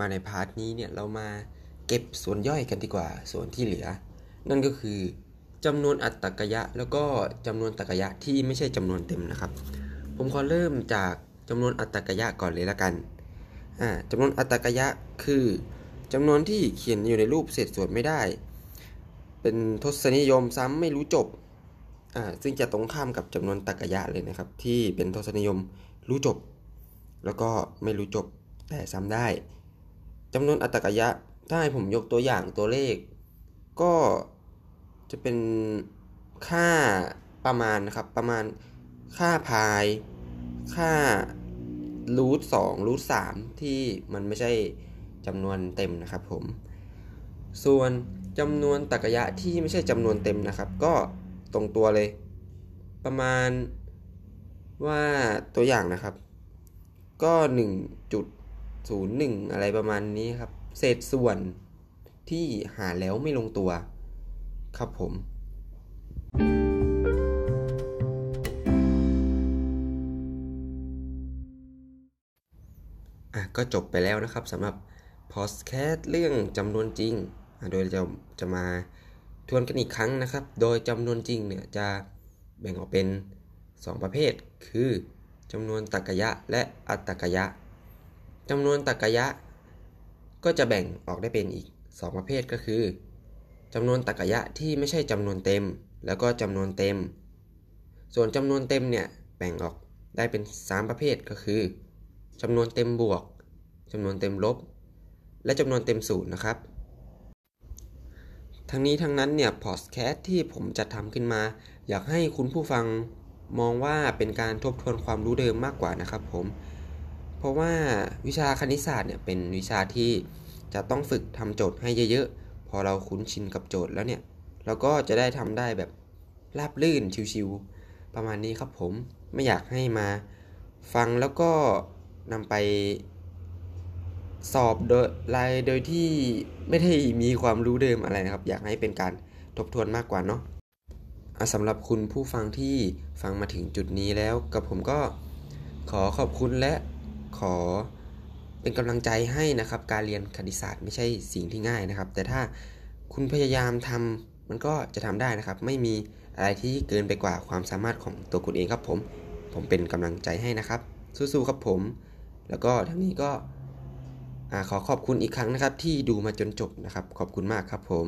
มาในพาร์ทนี้เนี่ยเรามาเก็บส่วนย่อยกันดีกว่า ส่วนที่เหลือ นั่นก็คือจำนวนอัตตกยะ แล้วก็จำนวนตกยะที่ไม่ใช่จำนวนเต็มนะครับ ผมขอเริ่มจากจำนวนอัตตกยะก่อนเลยละกันอ่าจำนวนอัตตกยะคือจำนวนที่เขียนอยู่ในรูปเศษส่วนไม่ได้ เป็นทศนิยมซ้ำไม่รู้จบอ่าซึ่งจะตรงข้ามกับจำนวนตกยะเลยนะครับ ที่เป็นทศนิยมรู้จบ แล้วก็ไม่รู้จบแต่ซ้ำได้ จำนวนอัตตกยะ ถ้าให้ผมยกตัวอย่างตัวเลข ก็จะเป็นค่าประมาณนะครับ ประมาณค่าพาย ค่ารูทสองรูทสามที่มันไม่ใช่จำนวนเต็มนะครับผม ส่วนจำนวนตรรกะยะที่ไม่ใช่จำนวนเต็มนะครับ ก็ตรงตัวเลย ประมาณว่าตัวอย่างนะครับ ก็ 1.01 อะไรประมาณนี้ครับ เศษส่วนที่หาแล้วไม่ลงตัวครับผมอะก็จบไปแล้วนะครับสำหรับพอสแคสเรื่องจำนวนจริง โดยจะจะมาทวนกันอีกครั้งนะครับ โดยจำนวนจริงเนี่ยจะแบ่งออกเป็น 2 ประเภท คือจำนวนตรรกยะและอัตตรกยะ จำนวนตรรกยะ ก็จะแบ่งออกได้เป็นอีก 2 ประเภทก็คือจำนวนตรรกยะที่ไม่ใช่จำนวนเต็ม แล้วก็จำนวนเต็ม ส่วนจำนวนเต็มเนี่ยแบ่งออกได้เป็น 3 ประเภทก็คือจำนวนเต็มบวกจำนวนเต็มลบ และจำนวนเต็มศูนย์นะครับ ทั้งนี้ทั้งนั้นเนี่ยพอดแคสต์ที่ผมจะทำขึ้นมา อยากให้คุณผู้ฟังมองว่าเป็นการทบทวนความรู้เดิมมากกว่านะครับผม เพราะว่าวิชาคณิตศาสตร์เนี่ยเป็นวิชาที่จะต้องฝึกทำโจทย์ให้เยอะๆ พอเราคุ้นชินกับโจทย์แล้วเนี่ย เราก็จะได้ทำได้แบบราบลื่นชิวๆประมาณนี้ครับผมไม่อยากให้มาฟังแล้วก็นำไปสอบโดยรายโดยที่ไม่ได้มีความรู้เดิมอะไรนะครับ อยากให้เป็นการทบทวนมากกว่าเนาะสำหรับคุณผู้ฟังที่ฟังมาถึงจุดนี้แล้วกับผมก็ขอขอบคุณและ ขอเป็นกำลังใจให้นะครับ การเรียนคณิตศาสตร์ไม่ใช่สิ่งที่ง่ายนะครับ แต่ถ้าคุณพยายามทำมันก็จะทำได้นะครับ ไม่มีอะไรที่เกินไปกว่าความสามารถของตัวคุณเองครับผม ผมเป็นกำลังใจให้นะครับ สู้ๆครับผม แล้วก็ทั้งนี้ก็ขอขอบคุณอีกครั้งนะครับ ที่ดูมาจนจบนะครับ ขอบคุณมากครับผม